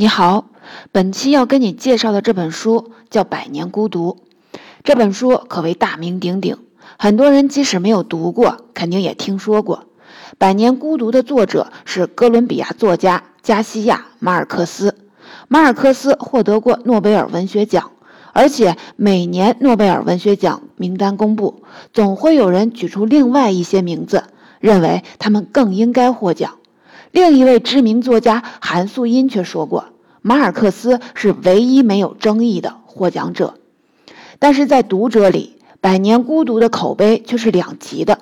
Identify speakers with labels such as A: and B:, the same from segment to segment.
A: 你好，本期要跟你介绍的这本书叫《百年孤独》。这本书可谓大名鼎鼎，很多人即使没有读过，肯定也听说过。《百年孤独》的作者是哥伦比亚作家加西亚·马尔克斯。马尔克斯获得过诺贝尔文学奖，而且每年诺贝尔文学奖名单公布，总会有人举出另外一些名字，认为他们更应该获奖。另一位知名作家韩素英却说过，马尔克斯是唯一没有争议的获奖者。但是在读者里，《百年孤独》的口碑却是两极的。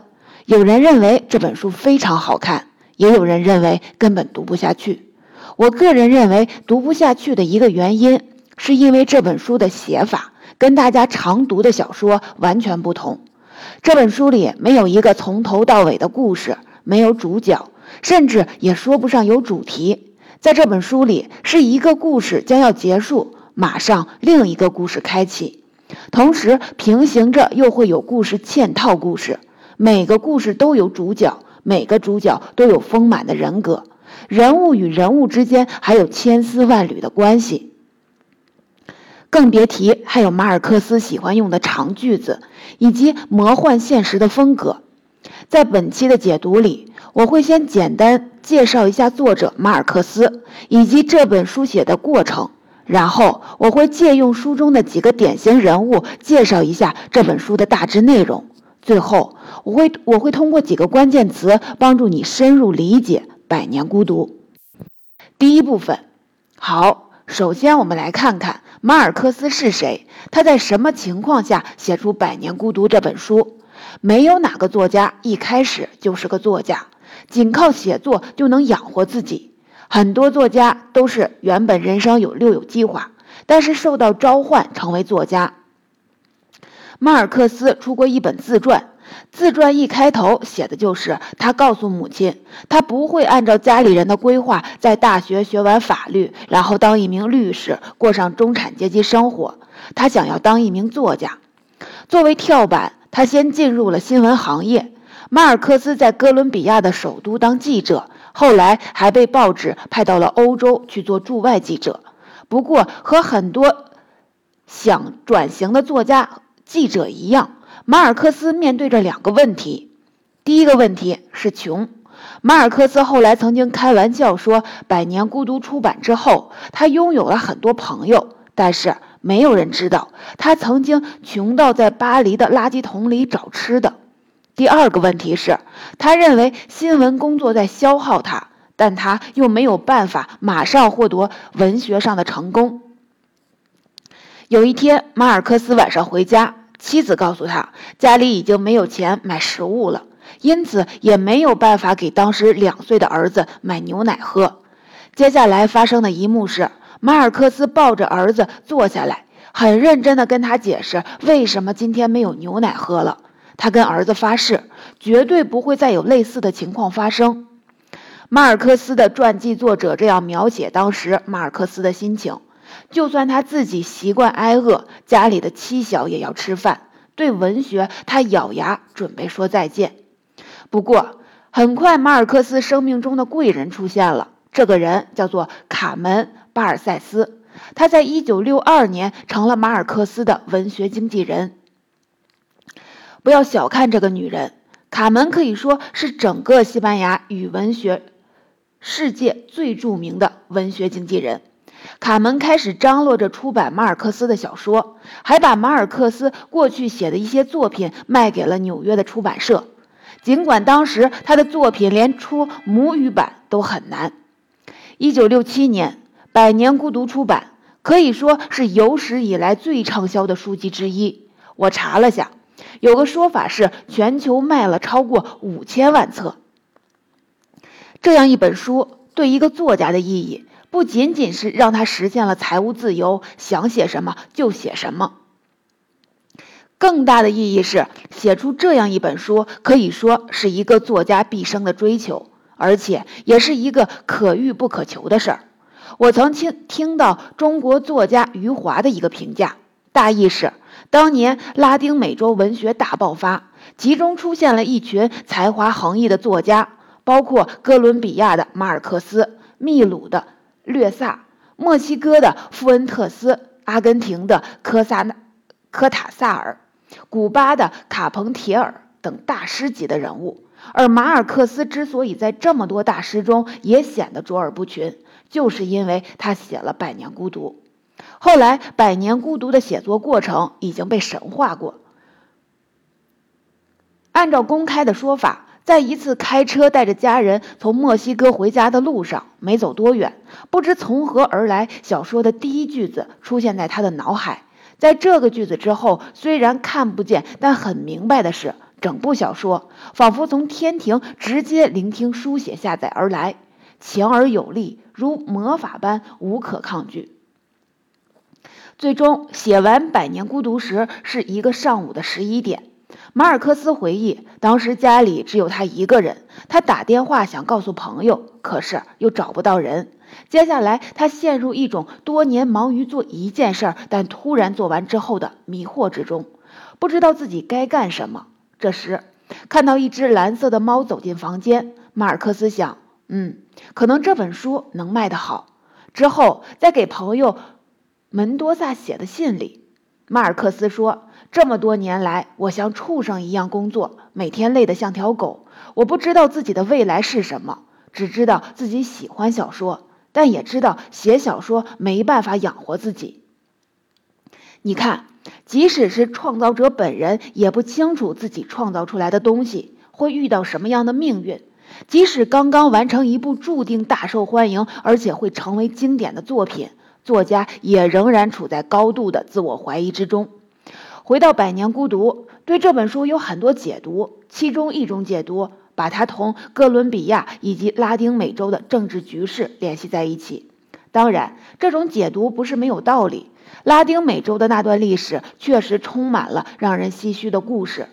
A: 有人认为这本书非常好看，也有人认为根本读不下去。我个人认为，读不下去的一个原因，是因为这本书的写法跟大家常读的小说完全不同。这本书里没有一个从头到尾的故事，没有主角。甚至也说不上有主题，在这本书里，是一个故事将要结束，马上另一个故事开启，同时平行着又会有故事嵌套故事，每个故事都有主角，每个主角都有丰满的人格，人物与人物之间还有千丝万缕的关系，更别提还有马尔克斯喜欢用的长句子以及魔幻现实的风格。在本期的解读里，我会先简单介绍一下作者马尔克斯以及这本书写的过程，然后我会借用书中的几个典型人物介绍一下这本书的大致内容。最后，我会我会通过几个关键词帮助你深入理解《百年孤独》。第一部分，好，首先我们来看看马尔克斯是谁，他在什么情况下写出《百年孤独》这本书。没有哪个作家一开始就是个作家，仅靠写作就能养活自己。很多作家都是原本人生有六有计划，但是受到召唤成为作家。马尔克斯出过一本自传，自传一开头写的就是他告诉母亲，他不会按照家里人的规划在大学学完法律，然后当一名律师，过上中产阶级生活。他想要当一名作家，作为跳板。他先进入了新闻行业。马尔克斯在哥伦比亚的首都当记者，后来还被报纸派到了欧洲去做驻外记者。不过，和很多想转型的作家、记者一样，马尔克斯面对着两个问题。第一个问题是穷。马尔克斯后来曾经开玩笑说，《百年孤独》出版之后，他拥有了很多朋友，但是。没有人知道他曾经穷到在巴黎的垃圾桶里找吃的。第二个问题是，他认为新闻工作在消耗他，但他又没有办法马上获得文学上的成功。有一天，马尔克斯晚上回家，妻子告诉他，家里已经没有钱买食物了，因此也没有办法给当时两岁的儿子买牛奶喝。接下来发生的一幕是。马尔克斯抱着儿子坐下来，很认真地跟他解释为什么今天没有牛奶喝了。他跟儿子发誓，绝对不会再有类似的情况发生。马尔克斯的传记作者这样描写当时马尔克斯的心情：就算他自己习惯挨饿，家里的妻小也要吃饭。对文学，他咬牙准备说再见。不过，很快马尔克斯生命中的贵人出现了，这个人叫做卡门。巴尔塞斯，他在一九六二年成了马尔克斯的文学经纪人。不要小看这个女人，卡门可以说是整个西班牙语文学世界最著名的文学经纪人。卡门开始张罗着出版马尔克斯的小说，还把马尔克斯过去写的一些作品卖给了纽约的出版社。尽管当时他的作品连出母语版都很难。一九六七年。《百年孤独》出版可以说是有史以来最畅销的书籍之一。我查了下，有个说法是全球卖了超过五千万册。这样一本书对一个作家的意义，不仅仅是让他实现了财务自由，想写什么就写什么，更大的意义是写出这样一本书，可以说是一个作家毕生的追求，而且也是一个可遇不可求的事儿。我曾听听到中国作家余华的一个评价，大意是：当年拉丁美洲文学大爆发，其中出现了一群才华横溢的作家，包括哥伦比亚的马尔克斯、秘鲁的略萨、墨西哥的富恩特斯、阿根廷的科萨纳科塔萨尔、古巴的卡彭铁尔等大师级的人物。而马尔克斯之所以在这么多大师中也显得卓尔不群，就是因为他写了《百年孤独》。后来，《百年孤独》的写作过程已经被神化过。按照公开的说法，在一次开车带着家人从墨西哥回家的路上，没走多远，不知从何而来，小说的第一句子出现在他的脑海。在这个句子之后，虽然看不见，但很明白的是，整部小说仿佛从天庭直接聆听书写下载而来，强而有力，如魔法般无可抗拒。最终写完《百年孤独》时，是一个上午的十一点。马尔克斯回忆，当时家里只有他一个人。他打电话想告诉朋友，可是又找不到人。接下来，他陷入一种多年忙于做一件事，但突然做完之后的迷惑之中，不知道自己该干什么。这时，看到一只蓝色的猫走进房间，马尔克斯想：嗯，可能这本书能卖得好。之后，在给朋友门多萨写的信里，马尔克斯说。这么多年来，我像畜生一样工作，每天累得像条狗。我不知道自己的未来是什么，只知道自己喜欢小说，但也知道写小说没办法养活自己。你看，即使是创造者本人，也不清楚自己创造出来的东西会遇到什么样的命运。即使刚刚完成一部注定大受欢迎，而且会成为经典的作品，作家也仍然处在高度的自我怀疑之中。回到《百年孤独》，对这本书有很多解读，其中一种解读把它同哥伦比亚以及拉丁美洲的政治局势联系在一起。当然，这种解读不是没有道理。拉丁美洲的那段历史确实充满了让人唏嘘的故事，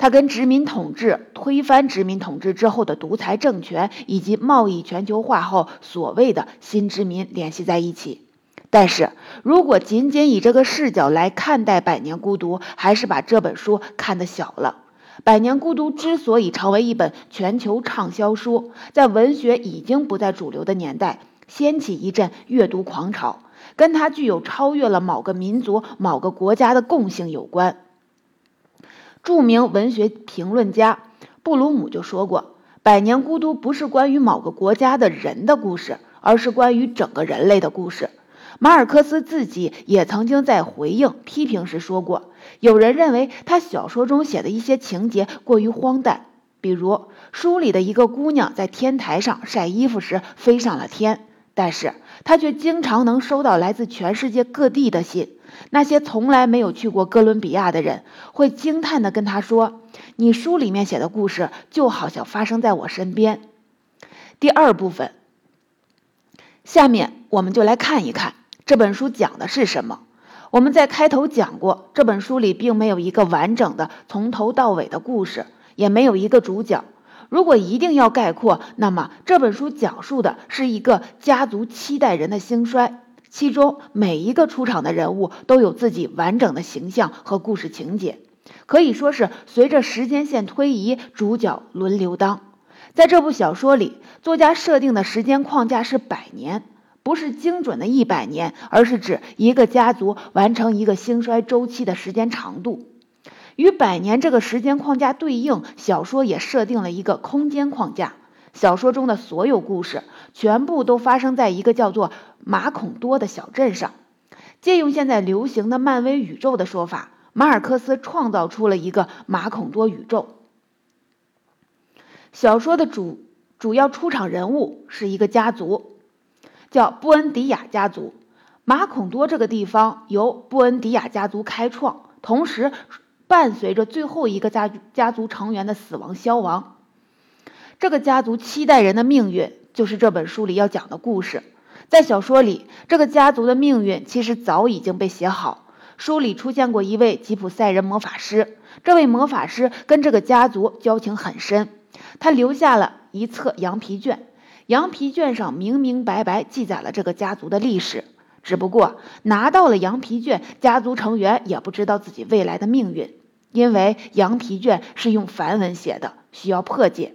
A: 它跟殖民统治、推翻殖民统治之后的独裁政权以及贸易全球化后所谓的新殖民联系在一起。但是如果仅仅以这个视角来看待《百年孤独》，还是把这本书看得小了。《百年孤独》之所以成为一本全球畅销书，在文学已经不在主流的年代，掀起一阵阅读狂潮，跟它具有超越了某个民族、某个国家的共性有关。著名文学评论家布鲁姆就说过：“《百年孤独》不是关于某个国家的人的故事，而是关于整个人类的故事。”马尔克斯自己也曾经在回应批评时说过，有人认为他小说中写的一些情节过于荒诞，比如书里的一个姑娘在天台上晒衣服时飞上了天，但是他却经常能收到来自全世界各地的信，那些从来没有去过哥伦比亚的人会惊叹地跟他说：“你书里面写的故事就好像发生在我身边。”第二部分，下面我们就来看一看。这本书讲的是什么？我们在开头讲过，这本书里并没有一个完整的从头到尾的故事，也没有一个主角。如果一定要概括，那么这本书讲述的是一个家族七代人的兴衰，其中每一个出场的人物都有自己完整的形象和故事情节，可以说是随着时间线推移，主角轮流当。在这部小说里，作家设定的时间框架是百年。不是精准的一百年，而是指一个家族完成一个兴衰周期的时间长度。与百年这个时间框架对应，小说也设定了一个空间框架。小说中的所有故事全部都发生在一个叫做马孔多的小镇上。借用现在流行的漫威宇宙的说法，马尔克斯创造出了一个马孔多宇宙。小说的主主要出场人物是一个家族。叫布恩迪亚家族，马孔多这个地方由布恩迪亚家族开创，同时伴随着最后一个家家族成员的死亡消亡。这个家族七代人的命运，就是这本书里要讲的故事。在小说里，这个家族的命运其实早已经被写好。书里出现过一位吉普赛人魔法师，这位魔法师跟这个家族交情很深，他留下了一册羊皮卷。羊皮卷上明明白白记载了这个家族的历史，只不过拿到了羊皮卷，家族成员也不知道自己未来的命运，因为羊皮卷是用梵文写的，需要破解。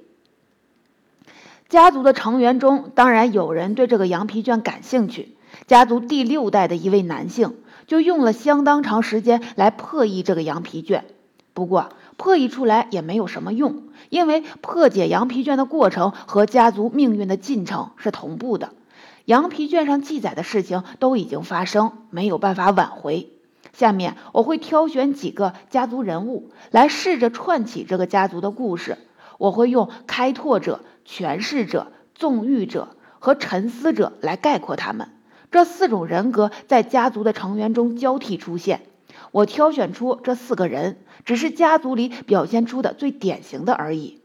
A: 家族的成员中，当然有人对这个羊皮卷感兴趣，家族第六代的一位男性就用了相当长时间来破译这个羊皮卷。不过破译出来也没有什么用，因为破解羊皮卷的过程和家族命运的进程是同步的。羊皮卷上记载的事情都已经发生，没有办法挽回。下面我会挑选几个家族人物来试着串起这个家族的故事。我会用开拓者、诠释者、纵欲者和沉思者来概括他们。这四种人格在家族的成员中交替出现。我挑选出这四个人，只是家族里表现出的最典型的而已。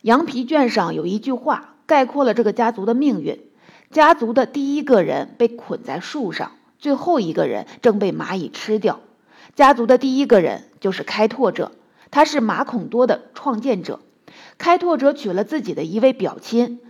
A: 羊皮卷上有一句话。概括了这个家族的命运：家族的第一个人被捆在树上，最后一个人正被蚂蚁吃掉。家族的第一个人就是开拓者，他是马孔多的创建者。开拓者娶了自己的一位表亲，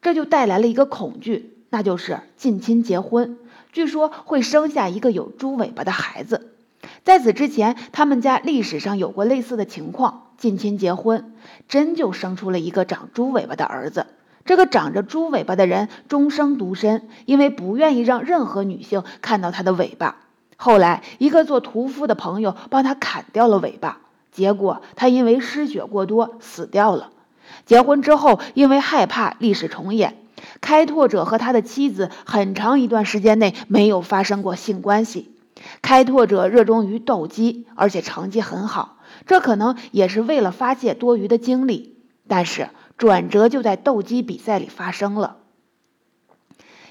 A: 这就带来了一个恐惧，那就是近亲结婚，据说会生下一个有猪尾巴的孩子。在此之前，他们家历史上有过类似的情况，近亲结婚，真就生出了一个长猪尾巴的儿子。这个长着猪尾巴的人终生独身，因为不愿意让任何女性看到他的尾巴。后来，一个做屠夫的朋友帮他砍掉了尾巴，结果他因为失血过多死掉了。结婚之后，因为害怕历史重演，开拓者和他的妻子很长一段时间内没有发生过性关系。开拓者热衷于斗鸡，而且成绩很好，这可能也是为了发泄多余的精力，但是。转折就在斗鸡比赛里发生了。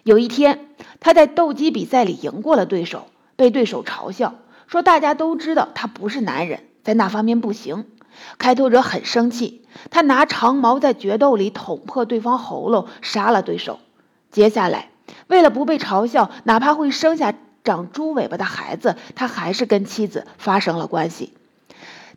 A: 有一天，他在斗鸡比赛里赢过了对手，被对手嘲笑说：“大家都知道他不是男人，在那方面不行。”开拓者很生气，他拿长矛在决斗里捅破对方喉咙，杀了对手。接下来，为了不被嘲笑，哪怕会生下长猪尾巴的孩子，他还是跟妻子发生了关系。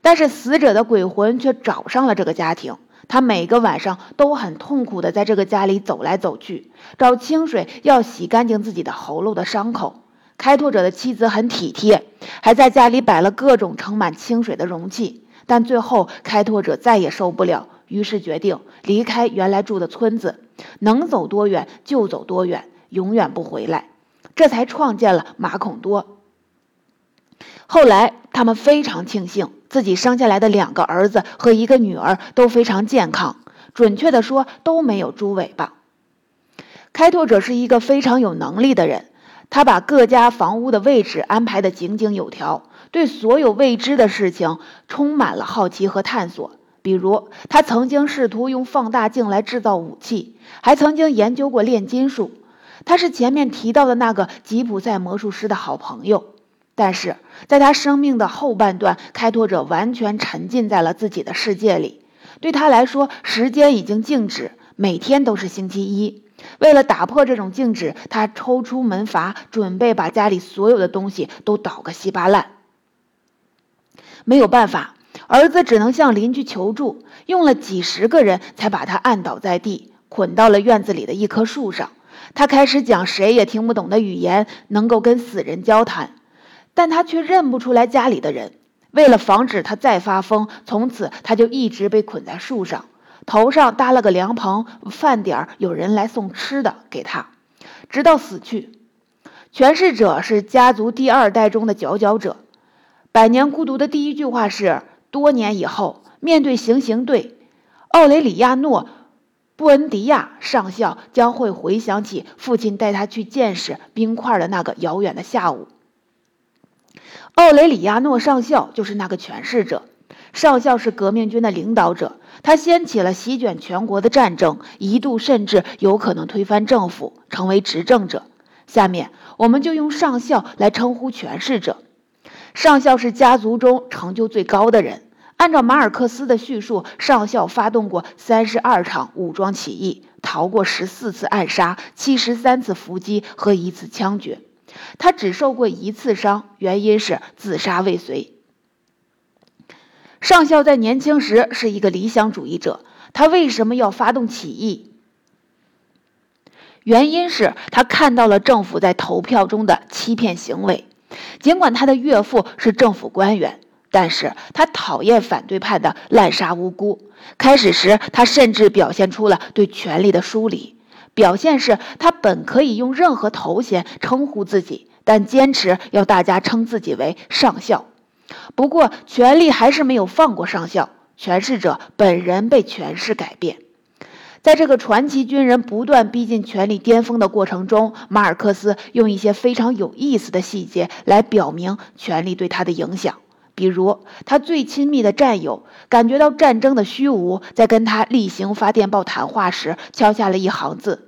A: 但是死者的鬼魂却找上了这个家庭。他每个晚上都很痛苦的在这个家里走来走去，找清水要洗干净自己的喉咙的伤口。开拓者的妻子很体贴，还在家里摆了各种盛满清水的容器。但最后，开拓者再也受不了，于是决定离开原来住的村子，能走多远就走多远，永远不回来。这才创建了马孔多。后来，他们非常庆幸。自己生下来的两个儿子和一个女儿都非常健康，准确的说都没有猪尾巴。开拓者是一个非常有能力的人，他把各家房屋的位置安排的井井有条，对所有未知的事情充满了好奇和探索。比如，他曾经试图用放大镜来制造武器，还曾经研究过炼金术。他是前面提到的那个吉普赛魔术师的好朋友。但是，在他生命的后半段，开拓者完全沉浸在了自己的世界里。对他来说，时间已经静止，每天都是星期一。为了打破这种静止，他抽出门阀，准备把家里所有的东西都捣个稀巴烂。没有办法，儿子只能向邻居求助，用了几十个人才把他按倒在地，捆到了院子里的一棵树上。他开始讲谁也听不懂的语言，能够跟死人交谈。但他却认不出来家里的人。为了防止他再发疯，从此他就一直被捆在树上，头上搭了个凉棚，饭点儿有人来送吃的给他，直到死去。诠释者是家族第二代中的佼佼者。百年孤独的第一句话是：多年以后，面对行刑队，奥雷里亚诺·布恩迪亚上校将会回想起父亲带他去见识冰块的那个遥远的下午。奥雷里亚诺上校就是那个诠释者。上校是革命军的领导者，他掀起了席卷全国的战争，一度甚至有可能推翻政府，成为执政者。下面我们就用上校来称呼诠释者。上校是家族中成就最高的人。按照马尔克斯的叙述，上校发动过三十二场武装起义，逃过十四次暗杀、七十三次伏击和一次枪决。他只受过一次伤，原因是自杀未遂。上校在年轻时是一个理想主义者，他为什么要发动起义？原因是他看到了政府在投票中的欺骗行为。尽管他的岳父是政府官员，但是他讨厌反对派的滥杀无辜。开始时，他甚至表现出了对权力的疏离。表现是他本可以用任何头衔称呼自己，但坚持要大家称自己为上校。不过，权力还是没有放过上校，诠释者本人被权势改变。在这个传奇军人不断逼近权力巅峰的过程中，马尔克斯用一些非常有意思的细节来表明权力对他的影响。比如，他最亲密的战友感觉到战争的虚无，在跟他例行发电报谈话时，敲下了一行字：“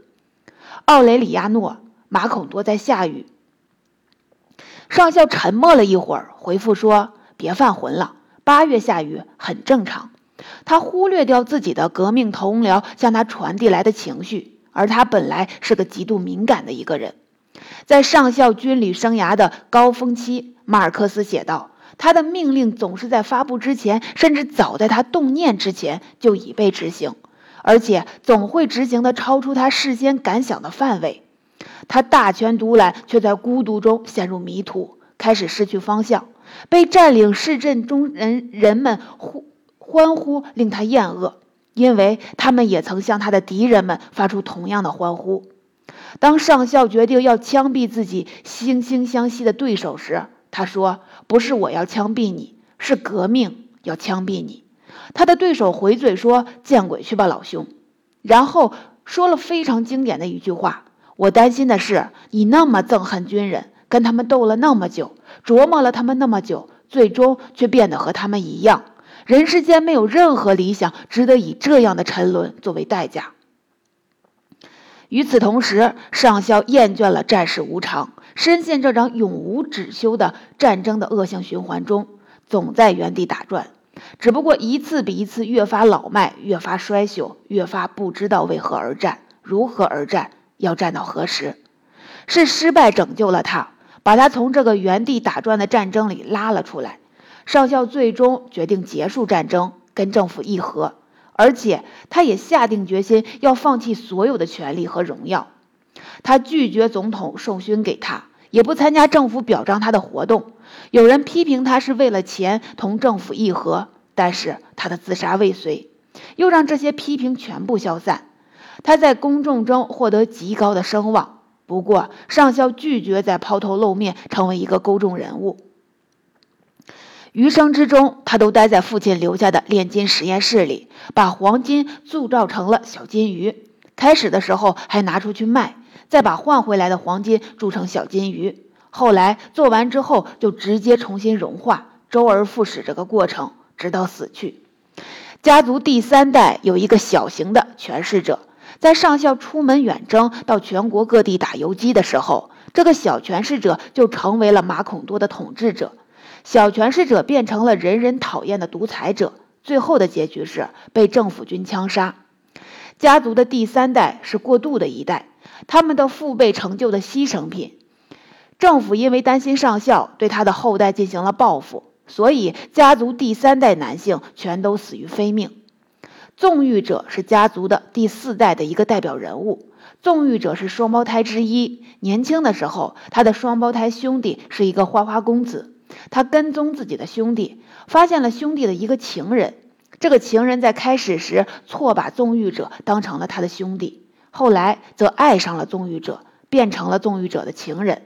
A: 奥雷里亚诺·马孔多在下雨。”上校沉默了一会儿，回复说：“别犯浑了，八月下雨很正常。”他忽略掉自己的革命同僚向他传递来的情绪，而他本来是个极度敏感的一个人。在上校军旅生涯的高峰期，马尔克斯写道。他的命令总是在发布之前，甚至早在他动念之前就已被执行，而且总会执行的超出他事先敢想的范围。他大权独揽，却在孤独中陷入迷途，开始失去方向。被占领市镇中人人们呼欢呼，令他厌恶，因为他们也曾向他的敌人们发出同样的欢呼。当上校决定要枪毙自己惺惺相惜的对手时，他说：“不是我要枪毙你，是革命要枪毙你。”他的对手回嘴说：“见鬼去吧，老兄！”然后说了非常经典的一句话：“我担心的是，你那么憎恨军人，跟他们斗了那么久，琢磨了他们那么久，最终却变得和他们一样。人世间没有任何理想值得以这样的沉沦作为代价。”与此同时，上校厌倦了战事无常。深陷这场永无止休的战争的恶性循环中，总在原地打转，只不过一次比一次越发老迈，越发衰朽，越发不知道为何而战，如何而战，要战到何时？是失败拯救了他，把他从这个原地打转的战争里拉了出来。上校最终决定结束战争，跟政府议和，而且他也下定决心要放弃所有的权利和荣耀。他拒绝总统授勋给他。也不参加政府表彰他的活动。有人批评他是为了钱同政府议和，但是他的自杀未遂，又让这些批评全部消散。他在公众中获得极高的声望。不过，上校拒绝再抛头露面，成为一个公众人物。余生之中，他都待在父亲留下的炼金实验室里，把黄金铸造成了小金鱼。开始的时候还拿出去卖。再把换回来的黄金铸成小金鱼，后来做完之后就直接重新融化，周而复始这个过程，直到死去。家族第三代有一个小型的诠释者，在上校出门远征到全国各地打游击的时候，这个小诠释者就成为了马孔多的统治者。小诠释者变成了人人讨厌的独裁者，最后的结局是被政府军枪杀。家族的第三代是过渡的一代。他们的父辈成就的牺牲品，政府因为担心上校对他的后代进行了报复，所以家族第三代男性全都死于非命。纵欲者是家族的第四代的一个代表人物。纵欲者是双胞胎之一，年轻的时候，他的双胞胎兄弟是一个花花公子，他跟踪自己的兄弟，发现了兄弟的一个情人。这个情人在开始时错把纵欲者当成了他的兄弟。后来则爱上了纵欲者，变成了纵欲者的情人。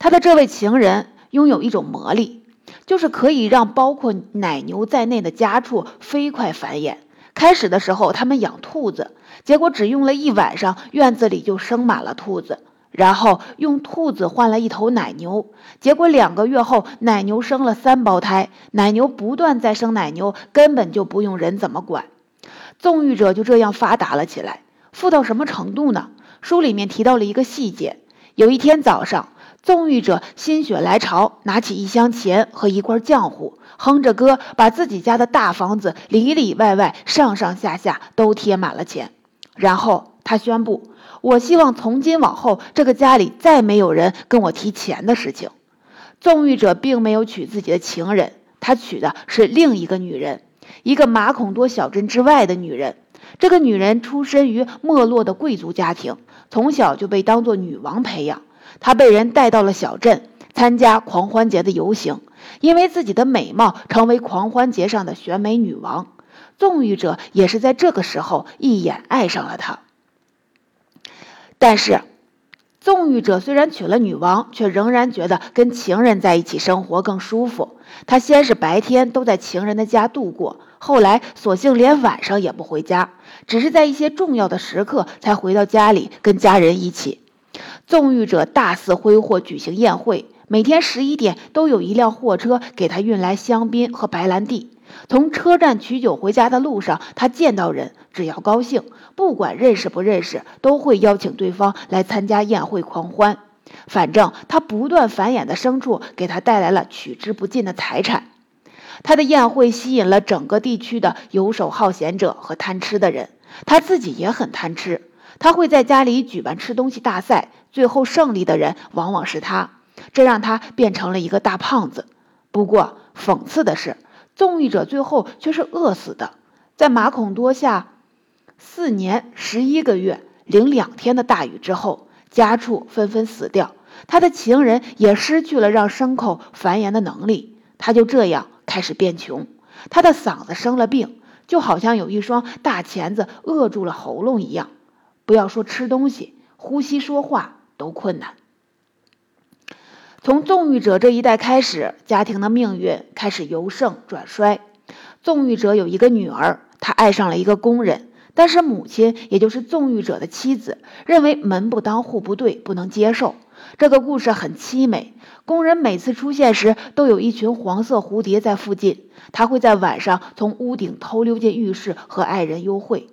A: 他的这位情人拥有一种魔力，就是可以让包括奶牛在内的家畜飞快繁衍。开始的时候，他们养兔子，结果只用了一晚上，院子里就生满了兔子。然后用兔子换了一头奶牛，结果两个月后，奶牛生了三胞胎。奶牛不断在生奶牛，根本就不用人怎么管。纵欲者就这样发达了起来，富到什么程度呢？书里面提到了一个细节：有一天早上，纵欲者心血来潮，拿起一箱钱和一罐浆糊，哼着歌，把自己家的大房子里里外外、上上下下都贴满了钱。然后他宣布：“我希望从今往后，这个家里再没有人跟我提钱的事情。”纵欲者并没有娶自己的情人，他娶的是另一个女人。一个马孔多小镇之外的女人，这个女人出身于没落的贵族家庭，从小就被当作女王培养。他被人带到了小镇，参加狂欢节的游行，因为自己的美貌成为狂欢节上的选美女王。纵欲者也是在这个时候一眼爱上了她。但是，纵欲者虽然娶了女王，却仍然觉得跟情人在一起生活更舒服。他先是白天都在情人的家度过，后来索性连晚上也不回家，只是在一些重要的时刻才回到家里跟家人一起。纵欲者大肆挥霍，举行宴会，每天十一点都有一辆货车给他运来香槟和白兰地。从车站取酒回家的路上，他见到人只要高兴，不管认识不认识，都会邀请对方来参加宴会狂欢。反正他不断繁衍的牲畜给他带来了取之不尽的财产。他的宴会吸引了整个地区的游手好闲者和贪吃的人，他自己也很贪吃。他会在家里举办吃东西大赛，最后胜利的人往往是他，这让他变成了一个大胖子。不过讽刺的是。纵欲者最后却是饿死的，在马孔多下四年十一个月零两天的大雨之后，家畜纷纷死掉，他的情人也失去了让牲口繁衍的能力，他就这样开始变穷，他的嗓子生了病，就好像有一双大钳子扼住了喉咙一样，不要说吃东西，呼吸说话都困难。从纵欲者这一代开始，家庭的命运开始由盛转衰。纵欲者有一个女儿，她爱上了一个工人，但是母亲，也就是纵欲者的妻子，认为门不当户不对，不能接受。这个故事很凄美。工人每次出现时，都有一群黄色蝴蝶在附近。他会在晚上从屋顶偷溜进浴室和爱人幽会。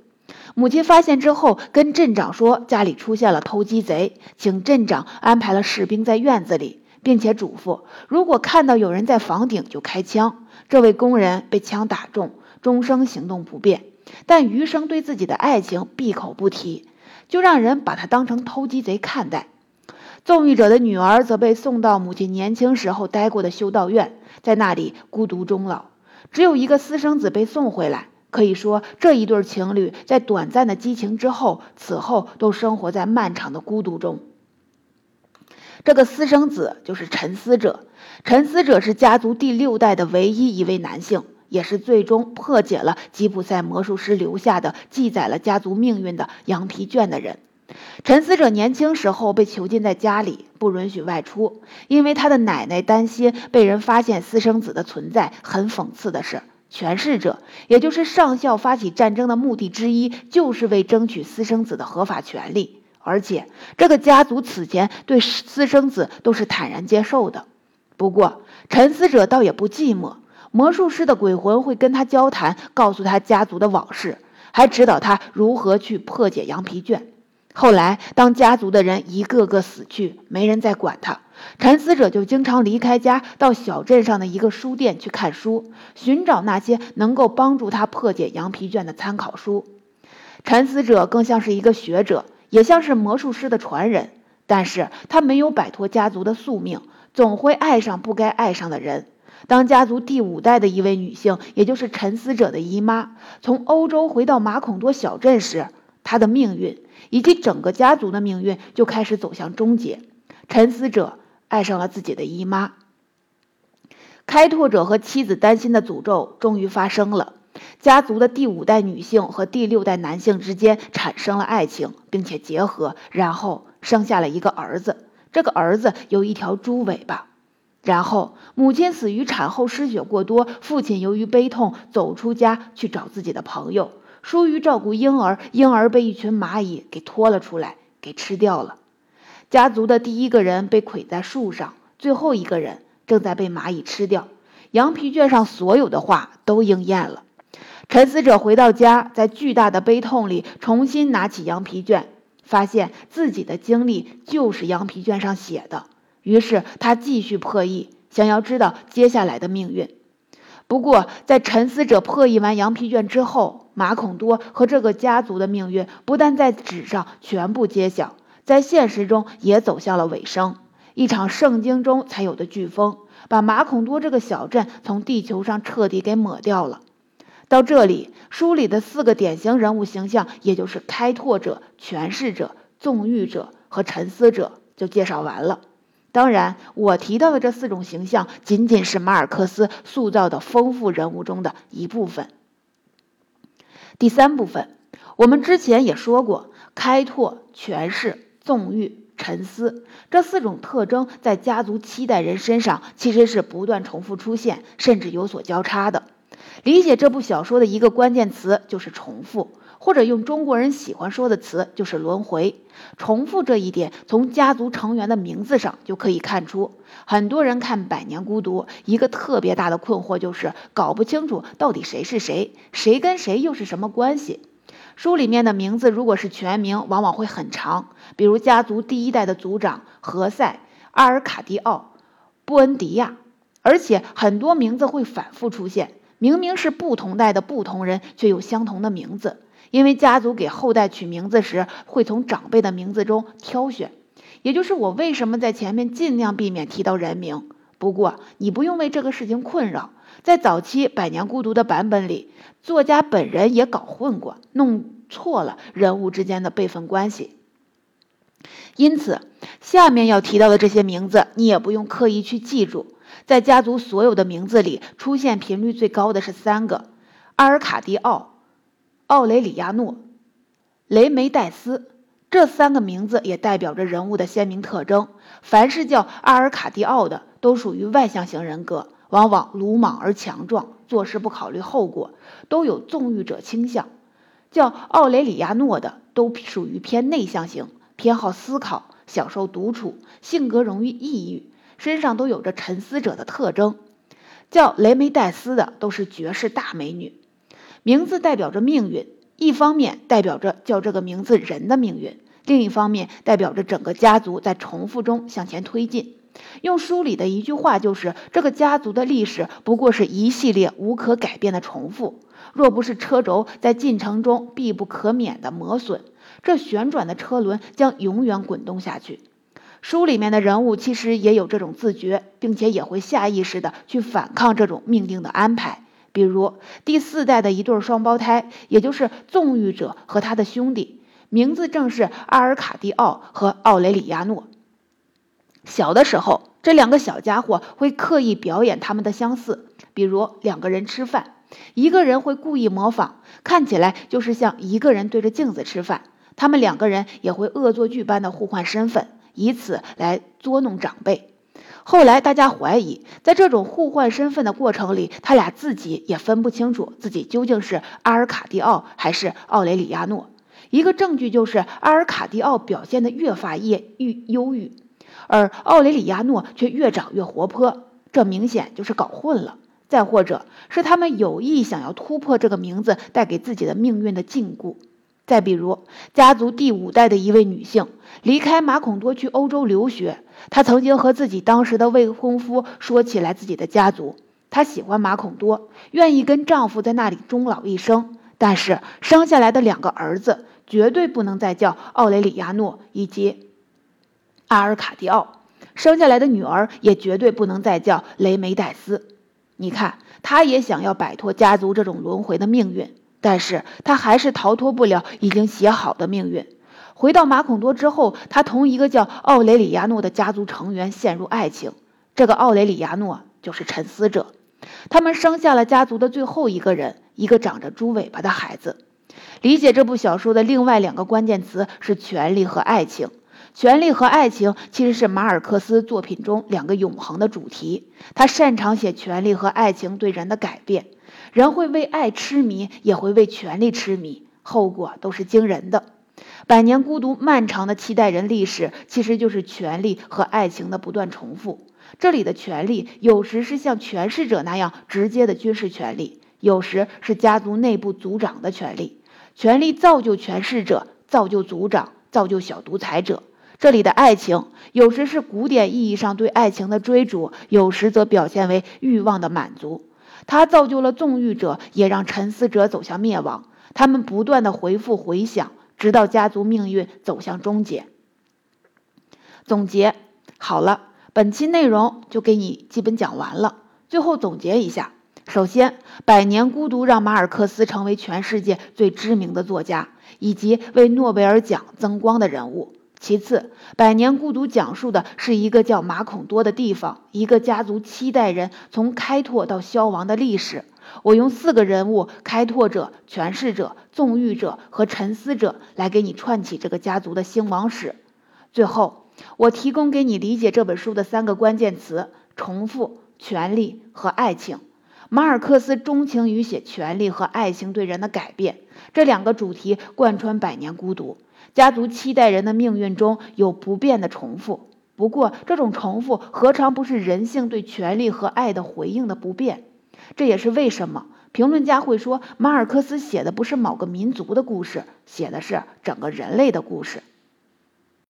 A: 母亲发现之后，跟镇长说家里出现了偷鸡贼，请镇长安排了士兵在院子里。并且嘱咐，如果看到有人在房顶，就开枪。这位工人被枪打中，终生行动不便，但余生对自己的爱情闭口不提，就让人把他当成偷鸡贼看待。纵欲者的女儿则被送到母亲年轻时候待过的修道院，在那里孤独终老。只有一个私生子被送回来，可以说这一对情侣在短暂的激情之后，此后都生活在漫长的孤独中。这个私生子就是沉思者。沉思者是家族第六代的唯一一位男性，也是最终破解了吉普赛魔术师留下的记载了家族命运的羊皮卷的人。沉思者年轻时候被囚禁在家里，不允许外出，因为他的奶奶担心被人发现私生子的存在。很讽刺的是，诠释者，也就是上校发起战争的目的之一，就是为争取私生子的合法权利。而且，这个家族此前对私生子都是坦然接受的。不过，沉思者倒也不寂寞，魔术师的鬼魂会跟他交谈，告诉他家族的往事，还指导他如何去破解羊皮卷。后来，当家族的人一个个死去，没人再管他，沉思者就经常离开家，到小镇上的一个书店去看书，寻找那些能够帮助他破解羊皮卷的参考书。沉思者更像是一个学者。也像是魔术师的传人，但是他没有摆脱家族的宿命，总会爱上不该爱上的人。当家族第五代的一位女性，也就是沉思者的姨妈，从欧洲回到马孔多小镇时，她的命运以及整个家族的命运就开始走向终结。沉思者爱上了自己的姨妈，开拓者和妻子担心的诅咒终于发生了。家族的第五代女性和第六代男性之间产生了爱情，并且结合，然后生下了一个儿子。这个儿子有一条猪尾巴。然后母亲死于产后失血过多，父亲由于悲痛走出家去找自己的朋友，疏于照顾婴儿，婴儿被一群蚂蚁给拖了出来，给吃掉了。家族的第一个人被捆在树上，最后一个人正在被蚂蚁吃掉。羊皮卷上所有的话都应验了。沉思者回到家，在巨大的悲痛里重新拿起羊皮卷，发现自己的经历就是羊皮卷上写的。于是他继续破译，想要知道接下来的命运。不过，在沉思者破译完羊皮卷之后，马孔多和这个家族的命运不但在纸上全部揭晓，在现实中也走向了尾声。一场圣经中才有的飓风，把马孔多这个小镇从地球上彻底给抹掉了。到这里，书里的四个典型人物形象，也就是开拓者、诠释者、纵欲者和沉思者，就介绍完了。当然，我提到的这四种形象，仅仅是马尔克斯塑造的丰富人物中的一部分。第三部分，我们之前也说过，开拓、诠释、纵欲、沉思这四种特征，在家族七代人身上其实是不断重复出现，甚至有所交叉的。理解这部小说的一个关键词就是重复。或者用中国人喜欢说的词，就是轮回。重复这一点，从家族成员的名字上就可以看出。很多人看《百年孤独》，一个特别大的困惑就是搞不清楚到底谁是谁，谁跟谁又是什么关系。书里面的名字如果是全名，往往会很长，比如家族第一代的族长何塞、阿尔卡迪奥、布恩迪亚，而且很多名字会反复出现，明明是不同代的不同人，却有相同的名字。因为家族给后代取名字时，会从长辈的名字中挑选，也就是我为什么在前面尽量避免提到人名。不过你不用为这个事情困扰，在早期《百年孤独》的版本里，作家本人也搞混过，弄错了人物之间的辈分关系。因此，下面要提到的这些名字，你也不用刻意去记住。在家族所有的名字里，出现频率最高的是三个：阿尔卡迪奥。奥雷里亚诺、雷梅戴斯这三个名字也代表着人物的鲜明特征。凡是叫阿尔卡迪奥的，都属于外向型人格，往往鲁莽而强壮，做事不考虑后果，都有纵欲者倾向；叫奥雷里亚诺的，都属于偏内向型，偏好思考，享受独处，性格容易抑郁，身上都有着沉思者的特征；叫雷梅戴斯的，都是绝世大美女。名字代表着命运，一方面代表着叫这个名字人的命运，另一方面代表着整个家族在重复中向前推进。用书里的一句话就是：这个家族的历史不过是一系列无可改变的重复。若不是车轴在进程中必不可免的磨损，这旋转的车轮将永远滚动下去。书里面的人物其实也有这种自觉，并且也会下意识的去反抗这种命定的安排。比如第四代的一对双胞胎，也就是纵欲者和他的兄弟，名字正是阿尔卡蒂奥和奥雷里亚诺。小的时候，这两个小家伙会刻意表演他们的相似，比如两个人吃饭，一个人会故意模仿，看起来就是像一个人对着镜子吃饭。他们两个人也会恶作剧般的互换身份，以此来捉弄长辈。后来，大家怀疑，在这种互换身份的过程里，他俩自己也分不清楚自己究竟是阿尔卡蒂奥还是奥雷里亚诺。一个证据就是阿尔卡蒂奥表现得越发抑郁忧郁，而奥雷里亚诺却越长越活泼，这明显就是搞混了。再或者是他们有意想要突破这个名字带给自己的命运的禁锢。再比如，家族第五代的一位女性离开马孔多去欧洲留学。她曾经和自己当时的未婚夫说起来自己的家族。她喜欢马孔多，愿意跟丈夫在那里终老一生。但是生下来的两个儿子绝对不能再叫奥雷里亚诺以及阿尔卡迪奥，生下来的女儿也绝对不能再叫雷梅黛斯。你看，她也想要摆脱家族这种轮回的命运。但是他还是逃脱不了已经写好的命运。回到马孔多之后，他同一个叫奥雷里亚诺的家族成员陷入爱情。这个奥雷里亚诺就是沉思者。他们生下了家族的最后一个人，一个长着猪尾巴的孩子。理解这部小说的另外两个关键词是权力和爱情。权力和爱情其实是马尔克斯作品中两个永恒的主题。他擅长写权力和爱情对人的改变。人会为爱痴迷，也会为权力痴迷，后果都是惊人的。百年孤独，漫长的七代人历史，其实就是权力和爱情的不断重复。这里的权力，有时是像权势者那样直接的军事权力，有时是家族内部族长的权力。权力造就权势者，造就族长，造就小独裁者。这里的爱情，有时是古典意义上对爱情的追逐，有时则表现为欲望的满足。它造就了纵欲者，也让沉思者走向灭亡。他们不断的回复回想，直到家族命运走向终结。总结好了，本期内容就给你基本讲完了。最后总结一下：首先，《百年孤独》让马尔克斯成为全世界最知名的作家，以及为诺贝尔奖增光的人物。其次，《百年孤独》讲述的是一个叫马孔多的地方，一个家族七代人从开拓到消亡的历史。我用四个人物：开拓者、诠释者、纵欲者和沉思者，来给你串起这个家族的兴亡史。最后，我提供给你理解这本书的三个关键词：重复、权力和爱情。马尔克斯钟情于写权力和爱情对人的改变，这两个主题贯穿《百年孤独》。家族七代人的命运中有不变的重复，不过这种重复何尝不是人性对权力和爱的回应的不变？这也是为什么评论家会说，马尔克斯写的不是某个民族的故事，写的是整个人类的故事。